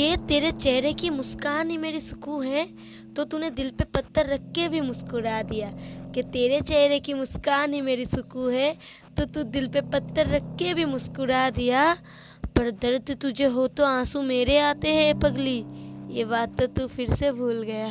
के तेरे चेहरे की मुस्कान ही मेरी सुकून है तो तूने दिल पे पत्थर रख के भी मुस्कुरा दिया कि तेरे चेहरे की मुस्कान ही मेरी सुकून है तो तू दिल पे पत्थर रख के भी मुस्कुरा दिया। पर दर्द तुझे हो तो आँसू मेरे आते हैं, पगली। ये बात तो तू फिर से भूल गया।